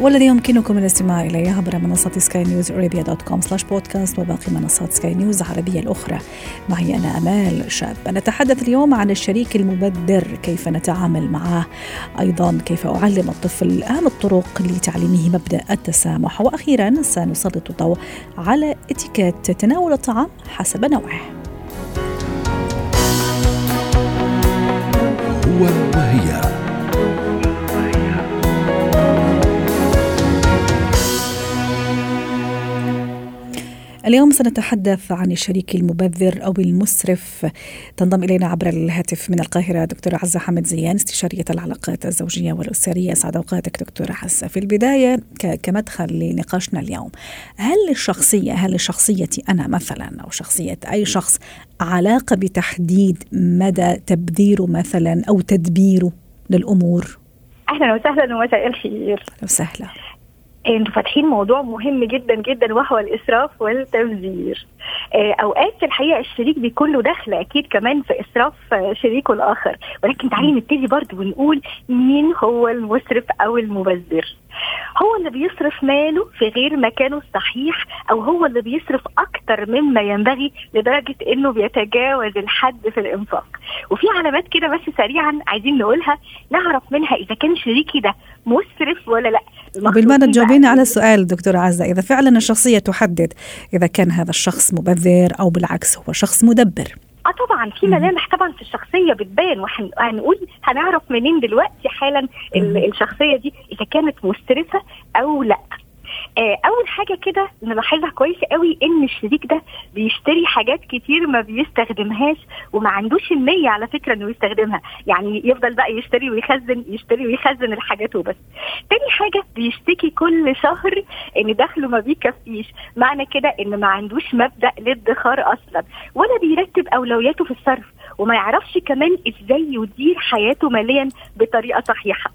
والذي يمكنكم الاستماع إليه عبر منصة Sky News Arabia dot com slash podcast وباقي منصات سكاي نيوز العربية الأخرى. معي أنا أمال شاب. نتحدث اليوم عن الشريك المبذر كيف نتعامل معه؟ أيضا كيف أعلم الطفل اهم الطرق لتعليمه مبدأ التسامح؟ وأخيرا سنسلط الضوء على إتيكيت تناول الطعام حسب نوعه. هو وهي. اليوم سنتحدث عن الشريك المبذر أو المسرف. تنضم إلينا عبر الهاتف من القاهرة دكتوره عزة حمد زيان استشارية العلاقات الزوجية والأسرية. اسعد أوقاتك دكتورة عزة. في البداية ك- كمدخل لنقاشنا اليوم هل للشخصيه هل لشخصيتي أنا مثلا أو شخصية أي شخص علاقة بتحديد مدى تبذيره مثلا أو تدبيره للأمور؟ أهلا وسهلا ومساء الخير. أهلا وسهلا. أنتوا فاتحين موضوع مهم جدا جدا وهو الإسراف والتبذير أوقات في الحقيقة الشريك بيكون له دخل أكيد كمان في إسراف آه، شريكه الآخر. ولكن تعالي نبتدي برضه ونقول مين هو المسرف أو المبذر. هو اللي بيصرف ماله في غير مكانه الصحيح أو هو اللي بيصرف أكتر مما ينبغي لدرجة إنه بيتجاوز الحد في الإنفاق. وفي علامات كده بس سريعا عايزين نقولها نعرف منها إذا كان شريكي ده مسرف ولا لأ. وبالمعنى تجاوبيني على السؤال دكتورة عزة إذا فعلا الشخصية تحدد إذا كان هذا الشخص مبذر أو بالعكس هو شخص مدبر. آه طبعا في ملامح طبعا في الشخصية بتبان وهنقول هنعرف منين دلوقتي حالا ال- الشخصية دي إذا كانت مسرفه أو لأ. آه، أول حاجة كده نلاحظها كويس قوي إن الشريك ده بيشتري حاجات كتير ما بيستخدمهاش وما عندوش النيه على فكرة إنه يستخدمها. يعني يفضل بقى يشتري ويخزن يشتري ويخزن الحاجات وبس. تاني حاجة بيشتكي كل شهر إن دخله ما بيكفيش. معنى كده إن ما عندوش مبدأ للادخار أصلا. ولا بيرتب أولوياته في الصرف وما يعرفش كمان إزاي يدير حياته ماليا بطريقة صحيحة.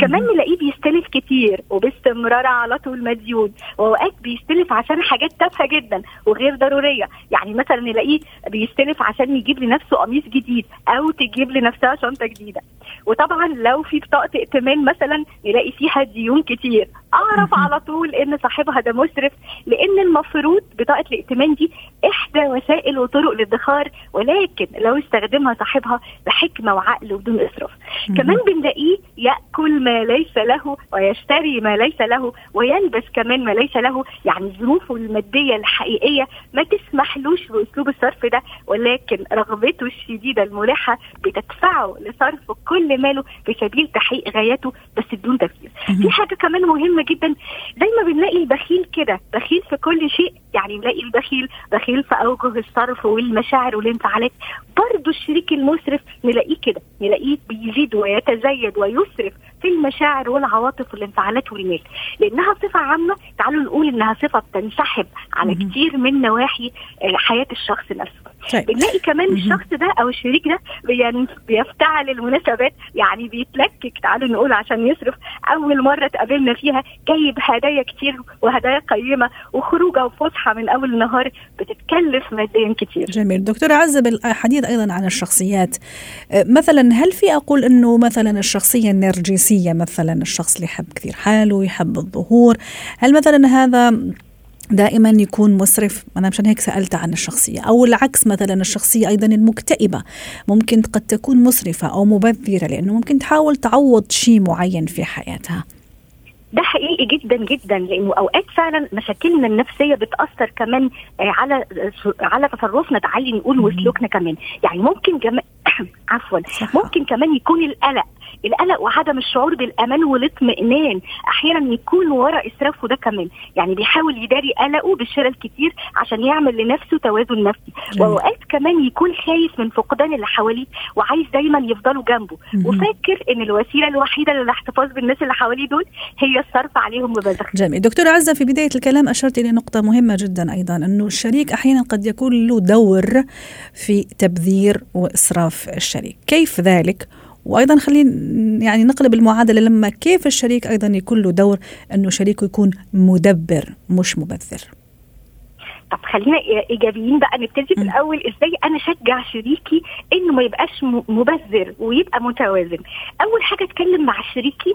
كمان نلاقيه بيستلف كتير وباستمرار على طول مديون وأوقات بيستلف عشان حاجات تافهة جدا وغير ضرورية. يعني مثلا نلاقيه بيستلف عشان يجيب لنفسه قميص جديد أو تجيب لنفسها شنطة جديدة. وطبعا لو في بطاقه ائتمان مثلا نلاقي فيها ديون كتير. أعرف على طول إن صاحبها ده مسرف لأن المفروض بطاقة الائتمان دي إحدى وسائل وطرق الادخار ولكن لو استخدمها صاحبها بحكمة وعقل وبدون إسراف. كمان بنلاقيه يأكل ما ليس له ويشتري ما ليس له ويلبس كمان ما ليس له. يعني ظروفه المادية الحقيقية ما تسمحلوش بأسلوب الصرف ده ولكن رغبته الشديدة الملحه بتدفعه لصرف كل ماله في سبيل تحقيق غاياته بس بدون تفكير. في حاجة كمان مهمة جدا. زي ما بنلاقي البخيل كده بخيل في كل شيء. يعني نلاقي البخيل بخيل في أوجه الصرف والمشاعر والانفعالات. برضه الشريك المسرف نلاقيه كده. نلاقيه بيزيد ويتزايد ويسرف في المشاعر والعواطف والانفعالات والمال لأنها صفة عامة تعالوا نقول إنها صفة بتنسحب على. كتير من نواحي آه، حياة الشخص نفسه طيب. بنلاقي كمان مهم. الشخص ده أو الشريك ده بين- بيفتعل المناسبات يعني بيتلكك تعالوا نقول عشان يصرف. أول مرة اتقابلنا فيها جايب هدايا كتير وهدايا قيمة وخروجة وفسحة من أول النهار بتتكلف ماديا كتير. جميل. دكتورة عزة بالحديث أيضا عن الشخصيات. أه، مثلا هل في أقول أنه مثلا الشخصية النرجسية مثلا الشخص اللي يحب كثير حاله يحب الظهور هل مثلا هذا دائما يكون مسرف أنا مشان هيك سألت عن الشخصية. أو العكس مثلا الشخصية أيضا المكتئبة. ممكن قد تكون مسرفه أو مبذرة لأنه ممكن تحاول تعوض شيء معين في حياتها. ده حقيقي جدا جدا لأنه أوقات فعلا مشاكلنا النفسية بتأثر كمان على على تصرفنا. تعالي نقول. وسلوكنا كمان. يعني ممكن جم... عفوا. ممكن كمان يكون القلق القلق وعدم الشعور بالأمان والاطمئنان. أحيانا يكون ورا اسرافه ده كمان. يعني بيحاول يداري قلقه بالشراء الكتير عشان يعمل لنفسه توازن نفسي. وأوقات كمان يكون خايف من فقدان اللي حواليه وعايز دايما يفضلوا جنبه. مهم. وفاكر إن الوسيلة الوحيدة للاحتفاظ بالناس اللي حواليه دول هي الصرف عليهم ببذخ جميل. دكتورة عزة في بداية الكلام أشرت إلى نقطة مهمة جدا أيضا أنه الشريك أحيانا قد يكون له دور في تبذير الشريك الشريك. كيف ذلك؟ وأيضا خلينا يعني نقلب المعادلة لما كيف الشريك أيضا يكون له دور إنه شريكه يكون مدبر مش مبذر. طب خلينا إيجابيين بقى. نبتدي في الأول إزاي أنا أشجع شريكي إنه ما يبقاش مبذر ويبقى متوازن. أول حاجة أتكلم مع شريكي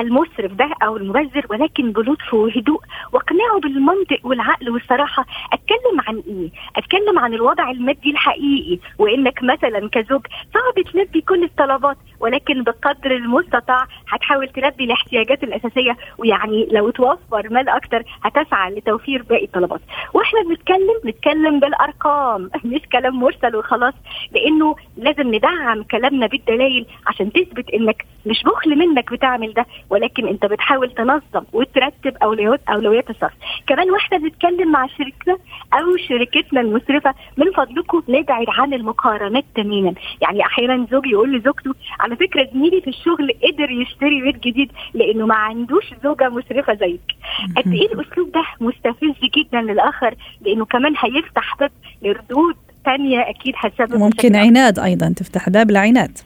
المسرف ده أو المبذر ولكن بلطف وهدوء واقنعه بالمنطق والعقل والصراحة. أتكلم عن إيه؟ أتكلم عن الوضع المادي الحقيقي. وإنك مثلا كزوج صعب تلبي كل الطلبات ولكن بقدر المستطاع هتحاول تلبي الاحتياجات الأساسية. ويعني لو توفر مال أكتر هتسعى لتوفير باقي الطلبات. وإحنا بنتكلم نتكلم بالأرقام. مش كلام مرسل وخلاص لأنه لازم ندعم كلامنا بالدلائل عشان تثبت إنك مش بخل منك بتعمل ده ولكن انت بتحاول تنظم وترتب اولويات أولويات الصرف كمان وإحنا بنتكلم مع شركتنا أو شركتنا المسرفة من فضلكم نبعد عن المقارنات تماما. يعني أحيانا زوج يقول لزوجته على فكرة زميلي في الشغل قدر يشتري بيت جديد لأنه ما عندوش زوجة مسرفة زيك. قد إيه الأسلوب ده مستفز جدا للآخر؟ لأنه كمان هيفتح باب لردود ثانية أكيد هتسبب ممكن عناد أيضا تفتح باب العناد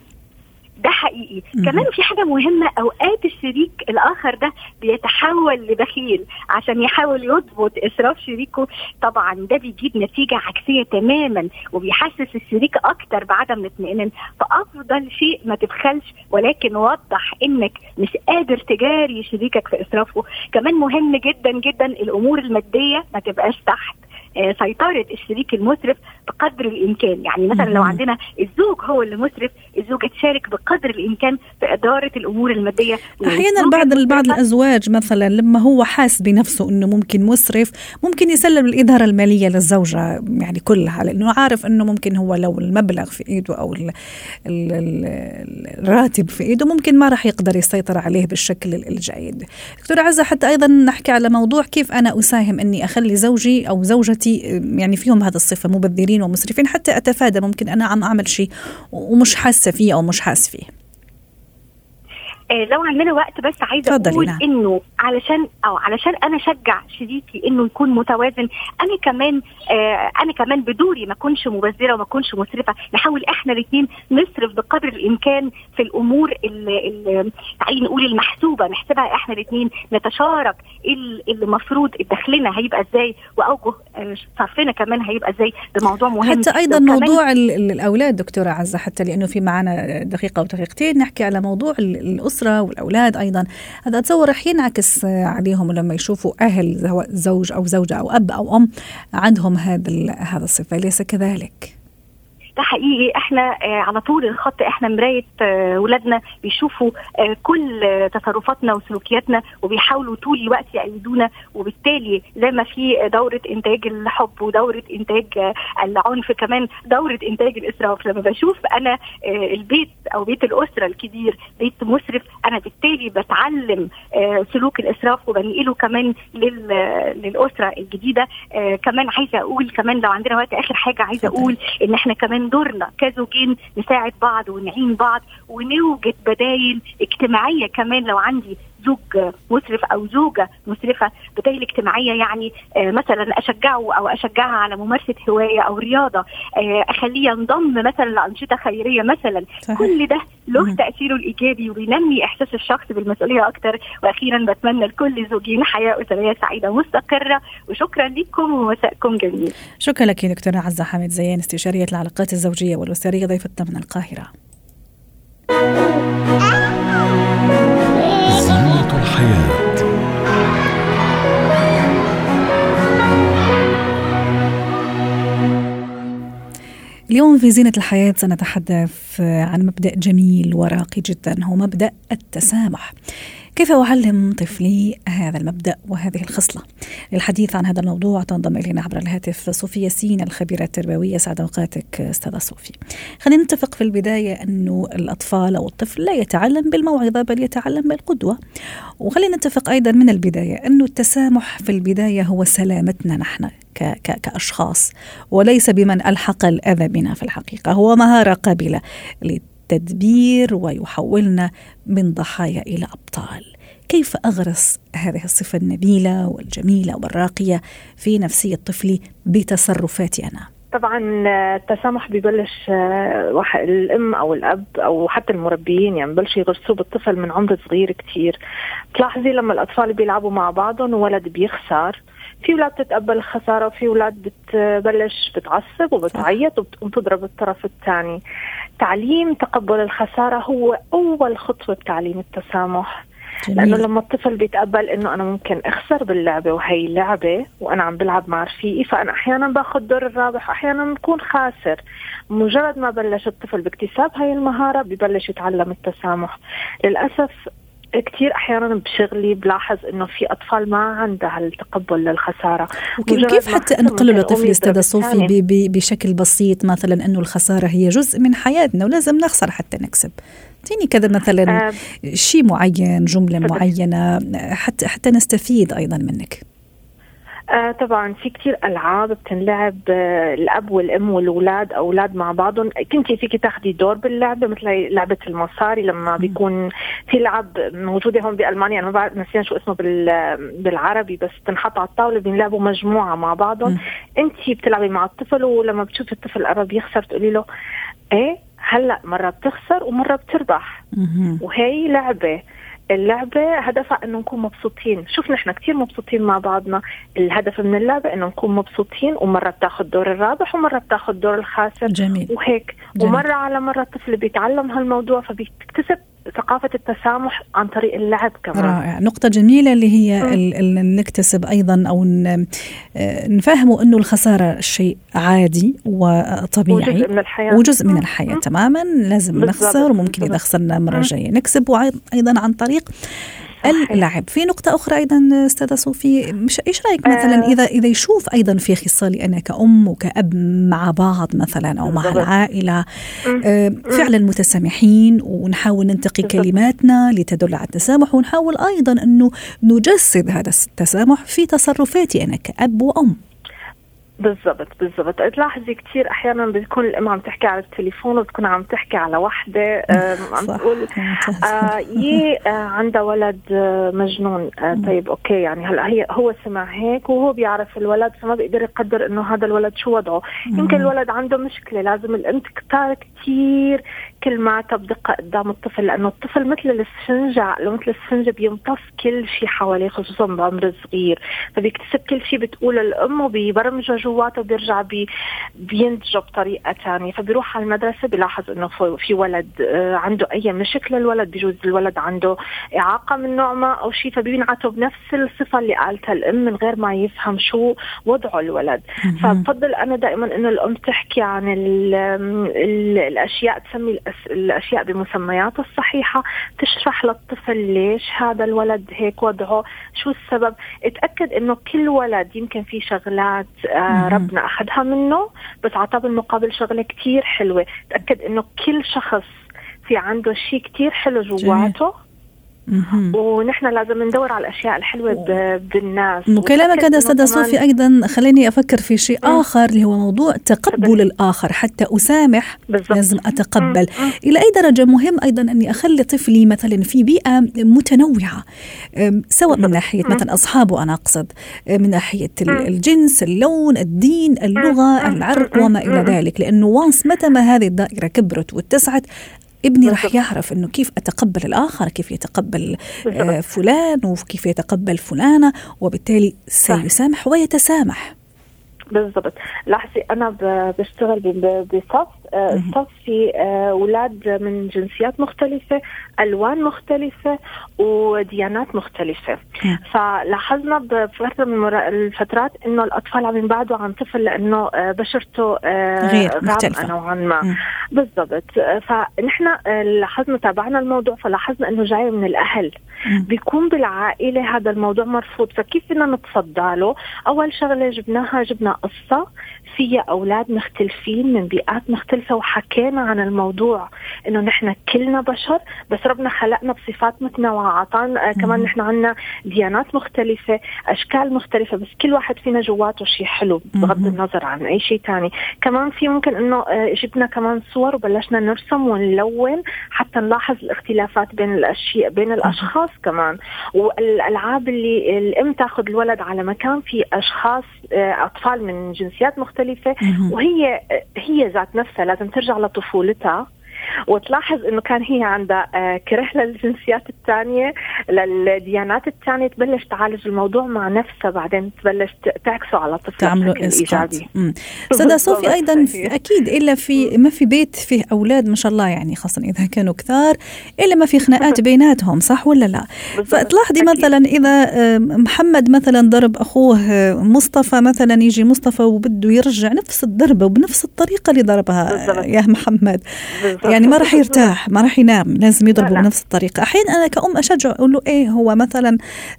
ده حقيقي. مم. كمان في حاجة مهمة أوقات الشريك الآخر ده بيتحول لبخيل عشان يحاول يضبط إسراف شريكه. طبعا ده بيجيب نتيجة عكسية تماما وبيحسس الشريك أكتر بعدم الاطمئنان. فأفضل شيء ما تبخلش ولكن وضح إنك مش قادر تجاري شريكك في إسرافه. كمان مهم جدا جدا الأمور المادية ما تبقاش تحت. سيطرة الشريك المسرف بقدر الإمكان. يعني مثلا لو عندنا الزوج هو اللي مسرف الزوجة تشارك بقدر الإمكان في إدارة الأمور المادية. أحيانا بعض بعض الأزواج مثلا لما هو حاس بنفسه أنه ممكن مسرف ممكن يسلم الإدارة المالية للزوجة يعني كلها لأنه عارف أنه ممكن هو لو المبلغ في إيده أو ال ال ال الراتب في إيده ممكن ما راح يقدر يسيطر عليه بالشكل الجيد. دكتورة عزة حتى أيضا نحكي على موضوع كيف أنا أساهم أني أخلي زوجي أو زوجتي يعني فيهم هذا الصفة مبذرين ومسرفين حتى أتفادى ممكن أنا عم أعمل شيء ومش حاسة فيه أو مش حاس فيه. آه لو عندنا وقت بس عايزة أقول نعم. إنه علشان أو علشان أنا أشجع شريكي إنه يكون متوازن أنا كمان آه أنا كمان بدوري ما أكونش مبذرة وما أكونش مسرفة نحاول إحنا الاثنين نصرف بقدر الإمكان في الأمور اللي تعالي نقول المحسوبة نحسبها إحنا الاثنين نتشارك اللي المفروض دخلنا هيبقى إزاي وأوجه آه صرفنا كمان هيبقى إزاي ده موضوع مهم حتى أيضا موضوع الأولاد دكتورة عزة حتى لأنه في معنا دقيقة ودقيقتين نحكي على موضوع الأسرة الأسرة والأولاد أيضا هذا أتصور رح ينعكس عليهم لما يشوفوا أهل زوج أو زوجة أو أب أو أم عندهم هذا هذا الصفة أليس كذلك؟ ده حقيقي. إحنا آه على طول الخط إحنا مراية آه ولادنا بيشوفوا آه كل تصرفاتنا وسلوكياتنا وبيحاولوا طول الوقت يأيدونا. وبالتالي زي ما في دورة إنتاج الحب ودورة إنتاج العنف كمان دورة إنتاج الإسراف. لما بشوف أنا البيت أو بيت الأسرة الكبير بيت مسرف أنا بالتالي بتعلم سلوك الإسراف وبنقله كمان للأسرة الجديدة. كمان عايزة أقول كمان لو عندنا وقت آخر حاجة عايزة أقول إن إحنا كمان دورنا كزوجين نساعد بعض ونعين بعض ونوجد بدايل اجتماعية كمان لو عندي زوج مسرف أو زوجة مسرفة بدايل اجتماعية يعني آه مثلا أشجعه أو أشجعها على ممارسة هواية أو رياضة آه أخليه ينضم مثلا لأنشطة خيرية مثلا. صحيح. كل ده له تأثيره الإيجابي وبينمي إحساس الشخص بالمسؤولية أكتر. وأخيرا بتمنى لكل زوجين حياة أسرية سعيدة مستقره وشكرا لكم ومساءكم جميل. شكرا لك دكتورة عزة حامد زيان استشارية العلاقات الزوجية والأسرية ضيفتنا من القاهرة. اليوم في زينة الحياة سنتحدث عن مبدأ جميل وراقي جدا هو مبدأ التسامح. كيف أعلم طفلي هذا المبدأ وهذه الخصلة؟ للحديث عن هذا الموضوع تنضم إلينا عبر الهاتف صوفيا سين الخبيرة التربوية. سعد أوقاتك أستاذة صوفي. خلينا نتفق في البداية أنه الأطفال أو الطفل لا يتعلم بالموعظة بل يتعلم بالقدوة. وخلينا نتفق أيضا من البداية أنه التسامح في البداية هو سلامتنا نحن كأشخاص وليس بمن ألحق الأذى بنا في الحقيقة. هو مهارة قابلة التدبير ويحولنا من ضحايا إلى أبطال. كيف أغرس هذه الصفة النبيلة والجميلة والراقية في نفسيه طفلي بتصرفاتي أنا؟ طبعا آه، التسامح ببلش آه، الأم أو الأب أو حتى المربيين يعني ببلشوا يغرسوه بالطفل من عمر صغير كتير. تلاحظي لما الأطفال بيلعبوا مع بعضهم وولد بيخسر في أولاد بتتقبل الخسارة وفي أولاد بتبلش بتعصب وبتعيط وبتقوم تضرب الطرف الثاني. تعليم تقبل الخسارة هو أول خطوة بتعليم التسامح. جميل. لأنه لما الطفل بيتقبل إنه أنا ممكن أخسر باللعبة وهي لعبة وأنا عم بلعب مع رفيقي فأنا أحيانا باخذ دور الرابح واحيانا بكون خاسر. مجرد ما بلش الطفل باكتساب هاي المهارة ببلش يتعلم التسامح. للأسف كثير أحيانا بشغلي بلاحظ إنه في أطفال ما عندها التقبل للخسارة. كيف حتى انقله لطفل أستاذ صوفي بشكل بسيط مثلا إنه الخسارة هي جزء من حياتنا ولازم نخسر حتى نكسب. اعطيني كذا مثلا آه شيء معين جملة معينة حتى حتى نستفيد أيضا منك. آه طبعا في كتير ألعاب بتنلعب آه الأب والأم والأولاد أولاد مع بعضهم. كنتي فيك تاخذي دور باللعبة مثل لعبة المصاري لما بيكون في لعب موجودة هون بألمانيا. أنا ما بعرف نسيان شو اسمه بالعربي بس بتنحط على الطاولة بينلعبوا مجموعة مع بعضهم. انت بتلعبي مع الطفل ولما بتشوفي الطفل قرب يخسر تقولي له إيه هلأ مرة بتخسر ومرة بتربح. وهي لعبة. اللعبة هدفها إنه نكون مبسوطين، شوف نحن كثير مبسوطين مع بعضنا، الهدف من اللعبة إنه نكون مبسوطين ومرة بتاخذ دور الرابح ومرة بتاخذ دور الخاسر. جميل. وهيك. جميل. ومرة على مرة الطفل بيتعلم هالموضوع فبيكتسب ثقافة التسامح عن طريق اللعب كمان. رائع. نقطة جميلة اللي هي نكتسب أيضا أو نفهمه أنه الخسارة شيء عادي وطبيعي وجزء من الحياة. وجزء من الحياة تماما. لازم نخسر وممكن إذا خسرنا مرة جاية. نكسب وأيضا عن طريق اللعب في نقطة أخرى أيضا أستاذة صوفي مش إيش رأيك مثلا آه. إذا إذا يشوف أيضا في خصالي أنا كأم وكأب مع بعض مثلا أو مع العائلة آه فعلا متسامحين ونحاول ننتقي كلماتنا لتدل على التسامح ونحاول أيضا أنه نجسد هذا التسامح في تصرفاتي أنا كأب وأم. بالضبط بالضبط. تلاحظي كثير أحيانا بتكون الأم عم تحكي على التليفون وبتكون عم تحكي على وحدة عم تقول آه يي آه عندها ولد آه مجنون آه طيب أوكي يعني هلأ هي هو سمع هيك وهو بيعرف الولد فما بيقدر يقدر إنه هذا الولد شو وضعه. يمكن الولد عنده مشكلة لازم الأم تختار كثير كلماتها بدقه قدام الطفل لأنه الطفل مثل الاسفنجة عقله مثل الاسفنجة بيمتص كل شيء حواليه خصوصا بعمر صغير. فبيكتسب كل شيء بتقول الأم وبيبرمجه جواته وبيرجع بي بينتجه بطريقة ثانية فبيروح على المدرسة بيلاحظ إنه في ولد آه، عنده أي مشكلة الولد بجوز الولد عنده إعاقة من نوع ما أو شيء فبينعته بنفس الصفة اللي قالتها الأم من غير ما يفهم شو وضعه الولد. فبفضل أنا دائما إنه الأم تحكي عن ال ال الأشياء تسمي الأشياء بمسمياتها الصحيحة. تشرح للطفل ليش هذا الولد هيك وضعه شو السبب. اتأكد إنه كل ولد يمكن في شغلات آه ربنا أخذها منه بس عطاه بالمقابل شغلة كتير حلوة. تأكد إنه كل شخص في عنده شيء كتير حلو جواته. ونحن لازم ندور على الأشياء الحلوة بالناس. وكلامك هذا استاذه صوفي أيضا خليني أفكر في شيء. آخر اللي هو موضوع تقبل الآخر. حتى أسامح بالزبط. لازم أتقبل. مم. إلى أي درجة مهم أيضا أني أخلي طفلي مثلا في بيئة متنوعة سواء من ناحية مثلا أصحابه أنا أقصد من ناحية الجنس اللون الدين اللغة العرق وما إلى ذلك. لأنه وانس متى ما هذه الدائرة كبرت واتسعت ابني راح يعرف إنه كيف أتقبل الآخر كيف يتقبل آه فلان وكيف يتقبل فلانة وبالتالي سيسامح ويتسامح. بالضبط. لاحظي أنا بشتغل بصف الصف آه، أولاد من جنسيات مختلفة ألوان مختلفة وديانات مختلفة. فلاحظنا بفترة من الفترات إنه الأطفال عم ينبعدوا عن طفل لأنه آه، بشرته آه، غير مختلفة. نوعا ما. بالضبط. فنحن لاحظنا تابعنا الموضوع فلاحظنا إنه جاي من الأهل. بيكون بالعائلة هذا الموضوع مرفوض. فكيف بدنا نتصدى له؟ أول شغلة جبناها جبنا قصة. فيها أولاد مختلفين من بيئات مختلفة وحكينا عن الموضوع إنه نحن كلنا بشر بس ربنا خلقنا بصفات متنوعة أعطانا آه كمان نحن عندنا ديانات مختلفة أشكال مختلفة بس كل واحد فينا جواته شيء حلو بغض النظر عن أي شيء ثاني كمان في ممكن إنه آه جبنا كمان صور وبلشنا نرسم ونلون حتى نلاحظ الاختلافات بين الأشياء بين الأشخاص كمان. والألعاب اللي الأم تاخذ الولد على مكان في أشخاص آه أطفال من جنسيات مختلفة مختلفة وهي هي ذات نفسها لازم ترجع لطفولتها. وتلاحظ إنه كان هي عندها آه، كره للجنسيات الثانية للديانات الثانية. تبلش تعالج الموضوع مع نفسها بعدين تبلش تعكسه على طفلها إيجابي. استاذه صوفي أيضا أكيد إلا في ما في بيت فيه أولاد ما شاء الله يعني خاصة إذا كانوا كثار إلا ما في خناقات بيناتهم صح ولا لا؟ فتلاحظي مثلا إذا آه، محمد مثلا ضرب أخوه آه، مصطفى مثلا يجي مصطفى وبده يرجع نفس الضربة وبنفس الطريقة اللي ضربها بالزبط. يا محمد. بالزبط. يعني ما راح يرتاح ما راح ينام لازم يضربه بنفس الطريقة. أحيانا أنا كأم أشجع أقول له إيه هو مثلا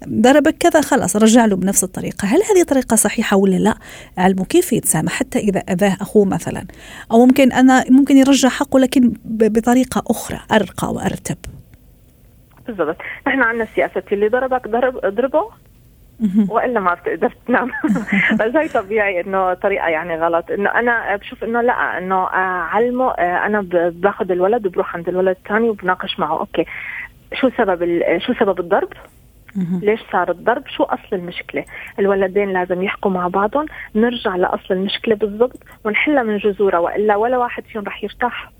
ضربك كذا خلاص رجع له بنفس الطريقة. هل هذه طريقة صحيحة ولا لا؟ علمه كيف يتسامح حتى إذا أذاه أخوه مثلا. أو ممكن أنا ممكن يرجع حقه لكن بطريقة أخرى أرقى وأرتب. بالضبط. نحن عندنا سياسة اللي ضربك ضرب اضربه. وإلا ما بتقدر تنام. بس هي طبيعي إنه طريقة يعني غلط. إنه أنا بشوف إنه لا إنه آه، علمه آه، أنا باخذ الولد وبروح عند الولد الثاني وبناقش معه. okay. شو سبب شو سبب الضرب؟ ليش صار الضرب؟ شو أصل المشكلة؟ الولدين لازم يحكوا مع بعضهم. نرجع لأصل المشكلة بالضبط ونحلها من جذورها. وإلا ولا واحد فيهم رح يرتاح.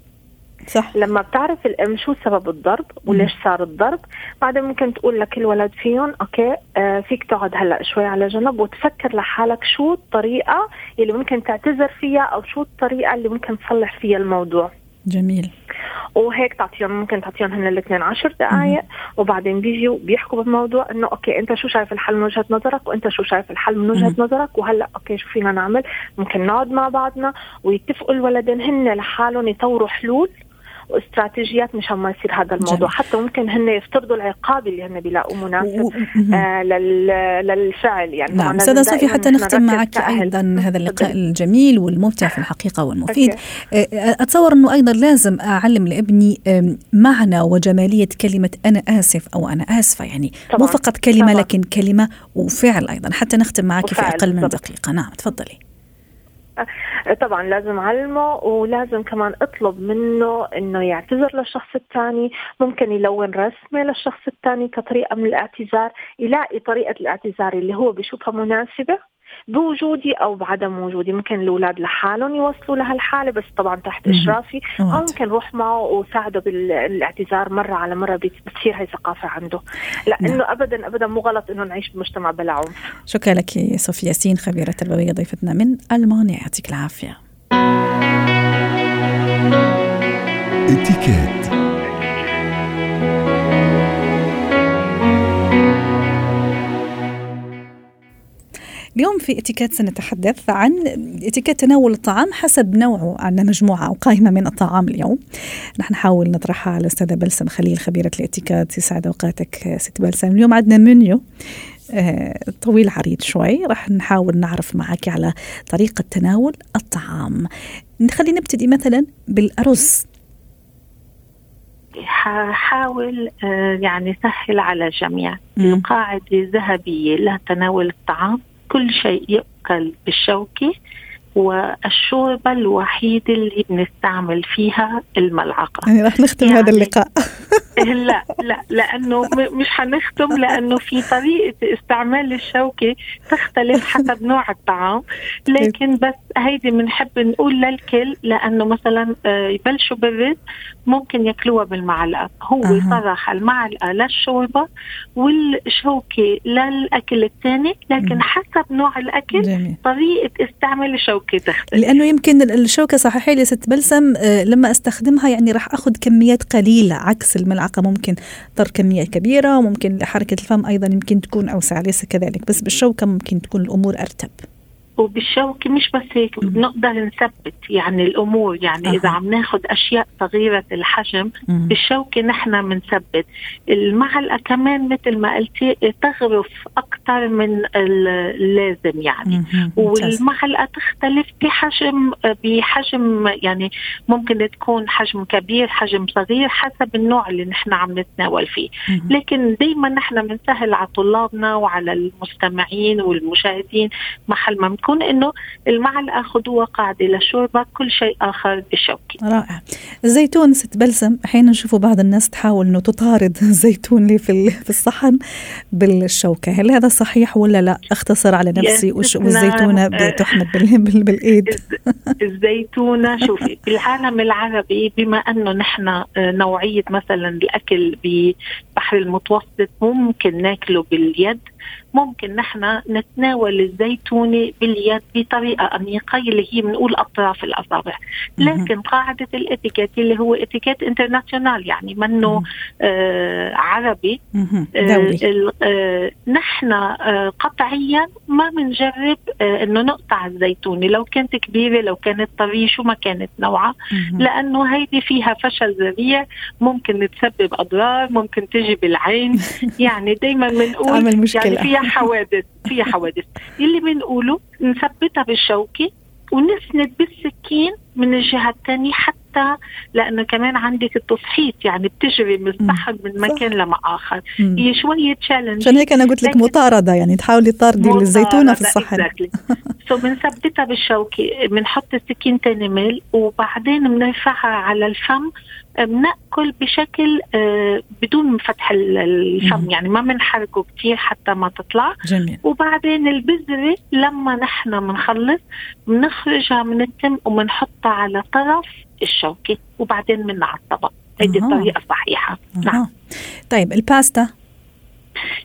صح. لما بتعرف الام شو سبب الضرب وليش صار الضرب بعدين ممكن تقول لكل ولد فيهم okay آه فيك تقعد هلأ شوي على جنب وتفكر لحالك شو الطريقة اللي ممكن تعتذر فيها أو شو الطريقة اللي ممكن تصلح فيها الموضوع. جميل. وهيك تعطيهم ممكن تعطيهم هن الاثنين عشر دقائق وبعدين بيجوا بيحكوا بالموضوع إنه okay أنت شو شايف الحل من وجهة نظرك وأنت شو شايف الحل من وجهة نظرك وهلأ okay شو فينا نعمل؟ ممكن نقعد مع بعضنا ويتفقوا الولدين هن لحالهم يطوروا حلول واستراتيجيات مشان ما يصير هذا الموضوع. جميل. حتى ممكن هن يفترضوا العقاب اللي هن بيلاقوه مناسب آه للفعل يعني. نعم. استاذه صوفي حتى نختم معك أيضا هذا اللقاء الجميل والممتع في الحقيقة والمفيد. أوكي. آه، أتصور إنه أيضا لازم أعلم لابني معنى وجمالية كلمة أنا آسف أو أنا آسفة. يعني طبعا. مو فقط كلمة طبعا. لكن كلمة وفعل أيضا. حتى نختم معك في أقل من دقيقة. نعم تفضلي. طبعا لازم علمه ولازم كمان أطلب منه إنه يعتذر للشخص الثاني. ممكن يلون رسمة للشخص الثاني كطريقة من الاعتذار يلاقي طريقة الاعتذار اللي هو بيشوفها مناسبة. بوجودي أو بعدم وجودي. ممكن الأولاد لحالهم يوصلوا لهالحاله بس طبعا تحت إشرافي. أو ممكن روح معه وساعده بالاعتذار مرة على مرة بتصير هاي ثقافة عنده. لأنه نعم. ابدا ابدا مو غلط إنه نعيش بمجتمع بلا عنف. شكرا لك صوفيا ياسين خبيرة تربوية ضيفتنا من المانيا يعطيك العافية. اتكات اليوم في اتيكيت سنتحدث عن اتيكيت تناول الطعام حسب نوعه عندنا مجموعة أو قائمة من الطعام اليوم. رح نحاول نطرحها على الأستاذة بلسم خليل خبيرة الاتيكيت يسعد أوقاتك ست بلسم. اليوم عندنا منيو آه، طويل عريض شوي. راح نحاول نعرف معك على طريقة تناول الطعام. خلينا نبتدي مثلا بالأرز. حاول آه، يعني سهل على الجميع. القاعدة ذهبية لتناول الطعام كل شيء يؤكل بالشوكة والشوربة الوحيدة اللي بنستعمل فيها الملعقة. يعني رح نختم يعني هذا اللقاء. لا لا لأنه مش حنختم لأنه في طريقة استعمال الشوكة تختلف حسب نوع الطعام. لكن بس هيدي بنحب نقول للكل لأنه مثلا آه، يبلشوا بالرز ممكن ياكلوها بالمعلقة هو أه. صرح المعلقة للشوربة والشوكة للأكل الثاني لكن حسب نوع الأكل جميل. طريقة استعمال الشوكة تختلف لأنه يمكن الشوكة صحيح لي ست بلسم آه، لما أستخدمها يعني راح أخذ كميات قليلة عكس الملعقة ممكن تر كمية كبيرة وممكن حركة الفم أيضا يمكن تكون أوسع ليس كذلك بس بالشوكة ممكن تكون الأمور أرتب وبالشوكة مش بس هيك بنقدر نثبت يعني الأمور يعني أه. اذا عم ناخذ أشياء صغيرة الحجم مم. بالشوكة نحن بنثبت المعلقة كمان مثل ما قلتي تغرف أكثر من اللازم يعني مم. والمعلقة تختلف بحجم بحجم يعني ممكن تكون حجم كبير حجم صغير حسب النوع اللي نحن عم نتناول فيه مم. لكن دائما نحن بنسهل على طلابنا وعلى المستمعين والمشاهدين محل ما بتكون إنه المعلقة خذوها قاعدة للشوربه كل شيء آخر بالشوكه رائع. الزيتون ست بلسم أحيانا نشوفوا بعض الناس تحاول إنه تطارد الزيتون اللي في في الصحن بالشوكة. هل هذا صحيح ولا لا؟ أختصر على نفسي والزيتونة بتحمد بالإيد؟ الزيتونة شوفي بالعالم العربي بما أنه نحن نوعية مثلا الأكل ببحر المتوسط ممكن ناكله باليد ممكن نحن نتناول الزيتونة باليد بطريقة أنيقة اللي هي بنقول أطراف الأصابع. لكن قاعدة الإتيكيت اللي هو إتيكيت international يعني منه آه عربي. آه آه نحن آه قطعيا ما بنجرب آه إنه نقطع الزيتونة لو كانت كبيرة لو كانت طرية شو ما كانت نوعها. لأنه هيدي فيها فشل ذريع ممكن تسبب أضرار ممكن تجي بالعين يعني دايما بنقول يعني فيها حوادث فيها حوادث. اللي بنقوله نثبتها بالشوكة ونسند بالسكين من الجهة الثانية حتى لأنه كمان عندك التصحيط يعني بتجري من الصحن من مكان لآخر هي شوية تشالنج عشان هيك أنا قلت لك مطاردة يعني تحاولي تطاردي الزيتونة في الصحن. so بنثبتها بالشوكة بنحط السكين ثاني ميل وبعدين بنرفعها على الفم بنأكل بشكل آه، بدون فتح الفم يعني ما بنحركه كثير حتى ما تطلع. جميل. وبعدين البذرة لما نحن بنخلص بنخرجها من التم وبنحطها على طرف. الشوكه وبعدين من على الطبق. هذه الطريقة الصحيحة. نعم. طيب الباستا؟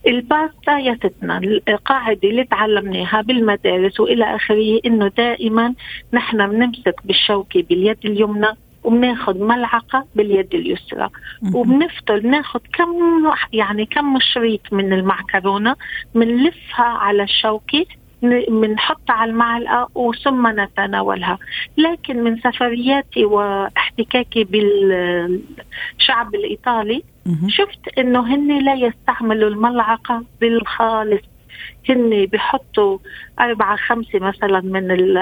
الباستا يا ستنا القاعدة اللي تعلمناها بالمدارس وإلى آخره إنه دائما نحن بنمسك بالشوكة باليد اليمنى وبناخذ ملعقة باليد اليسرى. وبنفضل ناخذ كم يعني كم شريط من المعكرونة بنلفها على الشوكة بنحطها على المعلقة وثم نتناولها. لكن من سفرياتي واحتكاكي بالشعب الإيطالي شفت إنه هن لا يستعملوا الملعقة بالخالص. هن بحطوا أربعة خمسة مثلا من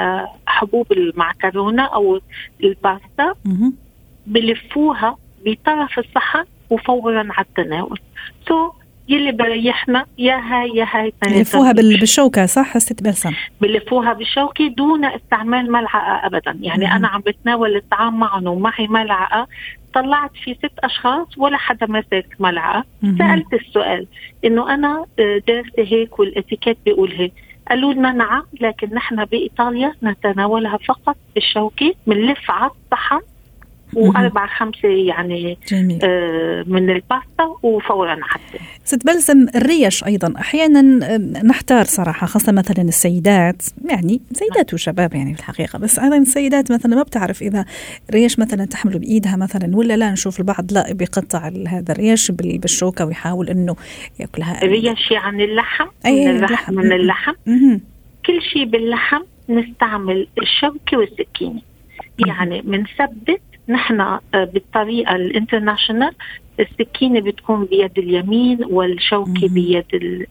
حبوب المعكرونة أو الباستا بلفوها بطرف الصحن وفورا على التناول. so so يلي بريحنا يا هاي يا هاي بلفوها بالشوكة صح؟ ست بلسم بلفوها بالشوكة دون استعمال ملعقة ابدا. يعني مم. أنا عم بتناول الطعام معهم ومعي ملعقة. طلعت في ست أشخاص ولا حدا مسك ملعقة. سألت السؤال. إنه أنا آه، دارسه هيك والإتيكيت بيقول هيك. قالوا لنا نعم لكن نحن بإيطاليا نتناولها فقط بالشوكة بنلف على الصحن وأربع خمسة يعني جميل. آه من الباستا وفورا حتى. ست بلسم الريش أيضا. أحيانا نحتار صراحة خاصة مثلا السيدات. يعني سيدات وشباب يعني في الحقيقة بس أيضا السيدات مثلا ما بتعرف إذا ريش مثلا تحمله بإيدها مثلا ولا لا نشوف البعض لا بيقطع هذا الريش بالشوكة ويحاول إنه يأكلها. الريش يعني اللحم أي من اللحم. من اللحم. كل شيء باللحم نستعمل الشوكة والسكينة. يعني بنثبت نحن آه، بالطريقة الانترناشونال السكينة بتكون بيد اليمين والشوكة بيد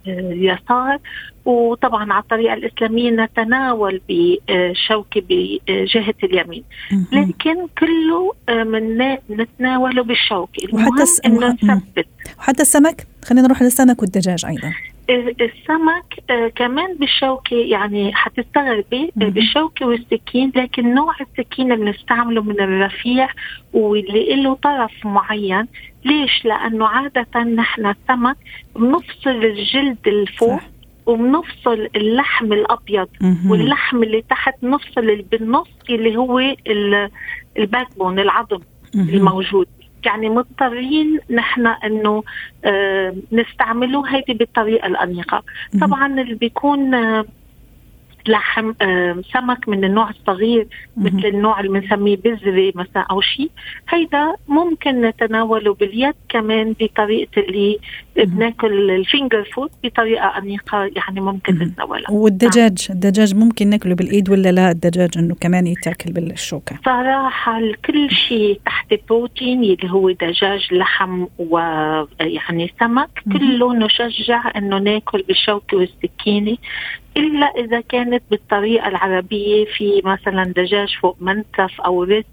اليسار. وطبعا على الطريقة الإسلامية نتناول بشوكه بجهه اليمين. لكن كله من آه، نتناوله بالشوكة. وحتى إنه نثبت. وحتى السمك خلينا نروح للسمك والدجاج أيضا. السمك آه كمان بالشوكة يعني حتستغربي آه بالشوكة والسكين لكن نوع السكين اللي بنستعمله من الرفيع واللي له طرف معين. ليش؟ لأنه عادة نحن السمك بنفصل الجلد الفوق وبنفصل اللحم الأبيض واللحم اللي تحت نفصل بالنص اللي هو ال backbone العظم الموجود. يعني مضطرين نحن إنه آه نستعمله هيدي بالطريقة الأنيقة. طبعا اللي بيكون آه لحم سمك من النوع الصغير مثل النوع اللي بنسميه بذرة مثلا أو شيء. هيدا ممكن نتناوله باليد كمان بطريقة اللي بناكل ال finger food بطريقة انيقه يعني ممكن نتناولها. والدجاج نعم. الدجاج ممكن ناكله بالإيد ولا لا؟ الدجاج إنه كمان يتاكل بالشوكة. صراحة كل شيء تحت بروتين اللي هو دجاج لحم ويعني سمك كله نشجع إنه ناكل بالشوكة والسكينة. إلا إذا كانت بالطريقة العربية في مثلا دجاج فوق منسف أو رز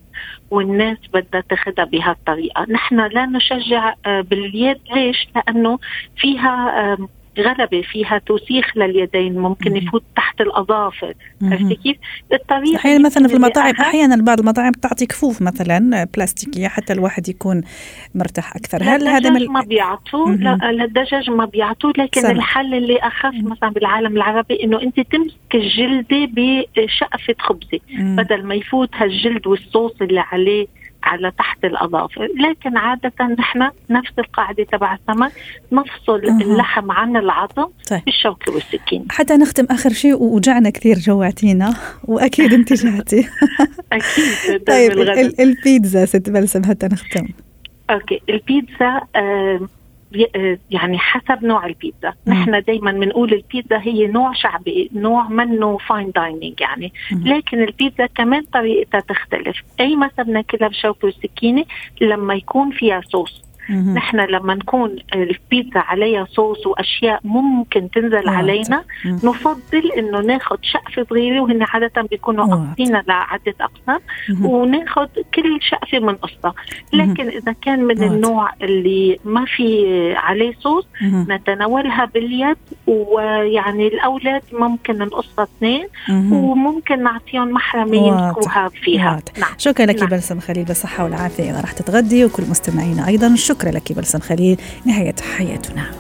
والناس بدها تاخذها بهالطريقة، نحن لا نشجع آه، باليد ليش؟ لأنه فيها غلبة فيها توسيخ لليدين ممكن يفوت تحت الأظافر. عرفتي كيف؟ الطريقة أحيانا مثلا في المطاعم أحيانا بعض المطاعم تعطي كفوف مثلا بلاستيكية حتى الواحد يكون مرتاح أكثر. هل هذا من ما بيعطوه لا الدجاج ما بيعطوه لكن سنة. الحل اللي أخف مثلا بالعالم العربي إنه أنت تمسك الجلدة بشقفة خبزة. بدل ما يفوت هالجلد والصوص اللي عليه على تحت الاظافر لكن عادة نحن نفس القاعدة تبع السمك نفصل أه. اللحم عن العظم طيب. بالشوكه والسكين. حتى نختم آخر شيء وجعنا كثير جوعتينا وأكيد أنت جعتي. أكيد طيب البيتزا ست بلسم حتى نختم. okay البيتزا آه يعني حسب نوع البيتزا. نحن دائما بنقول البيتزا هي نوع شعبي نوع منه fine dining يعني. لكن البيتزا كمان طريقتها تختلف. أي مثلا بناكلها بشوكه وسكينه لما يكون فيها صوص. نحن لما نكون البيتزا عليها صوص وأشياء ممكن تنزل علينا نفضل إنه ناخذ شقفة صغيرة وهن عادة بيكونوا قاصين لعده أقسام وناخذ كل شقفة من قصة. لكن إذا كان من النوع اللي ما في عليه صوص نتناولها باليد ويعني الأولاد ممكن نقصها اثنين وممكن نعطيهم محرمة يمسكوها فيها. نعم. شكرا لك نعم. بلسم خليل بالصحة والعافية. إذا رح تتغدي وكل مستمعينا أيضا شكرا. لك بلسم خليل. نهاية حياتنا.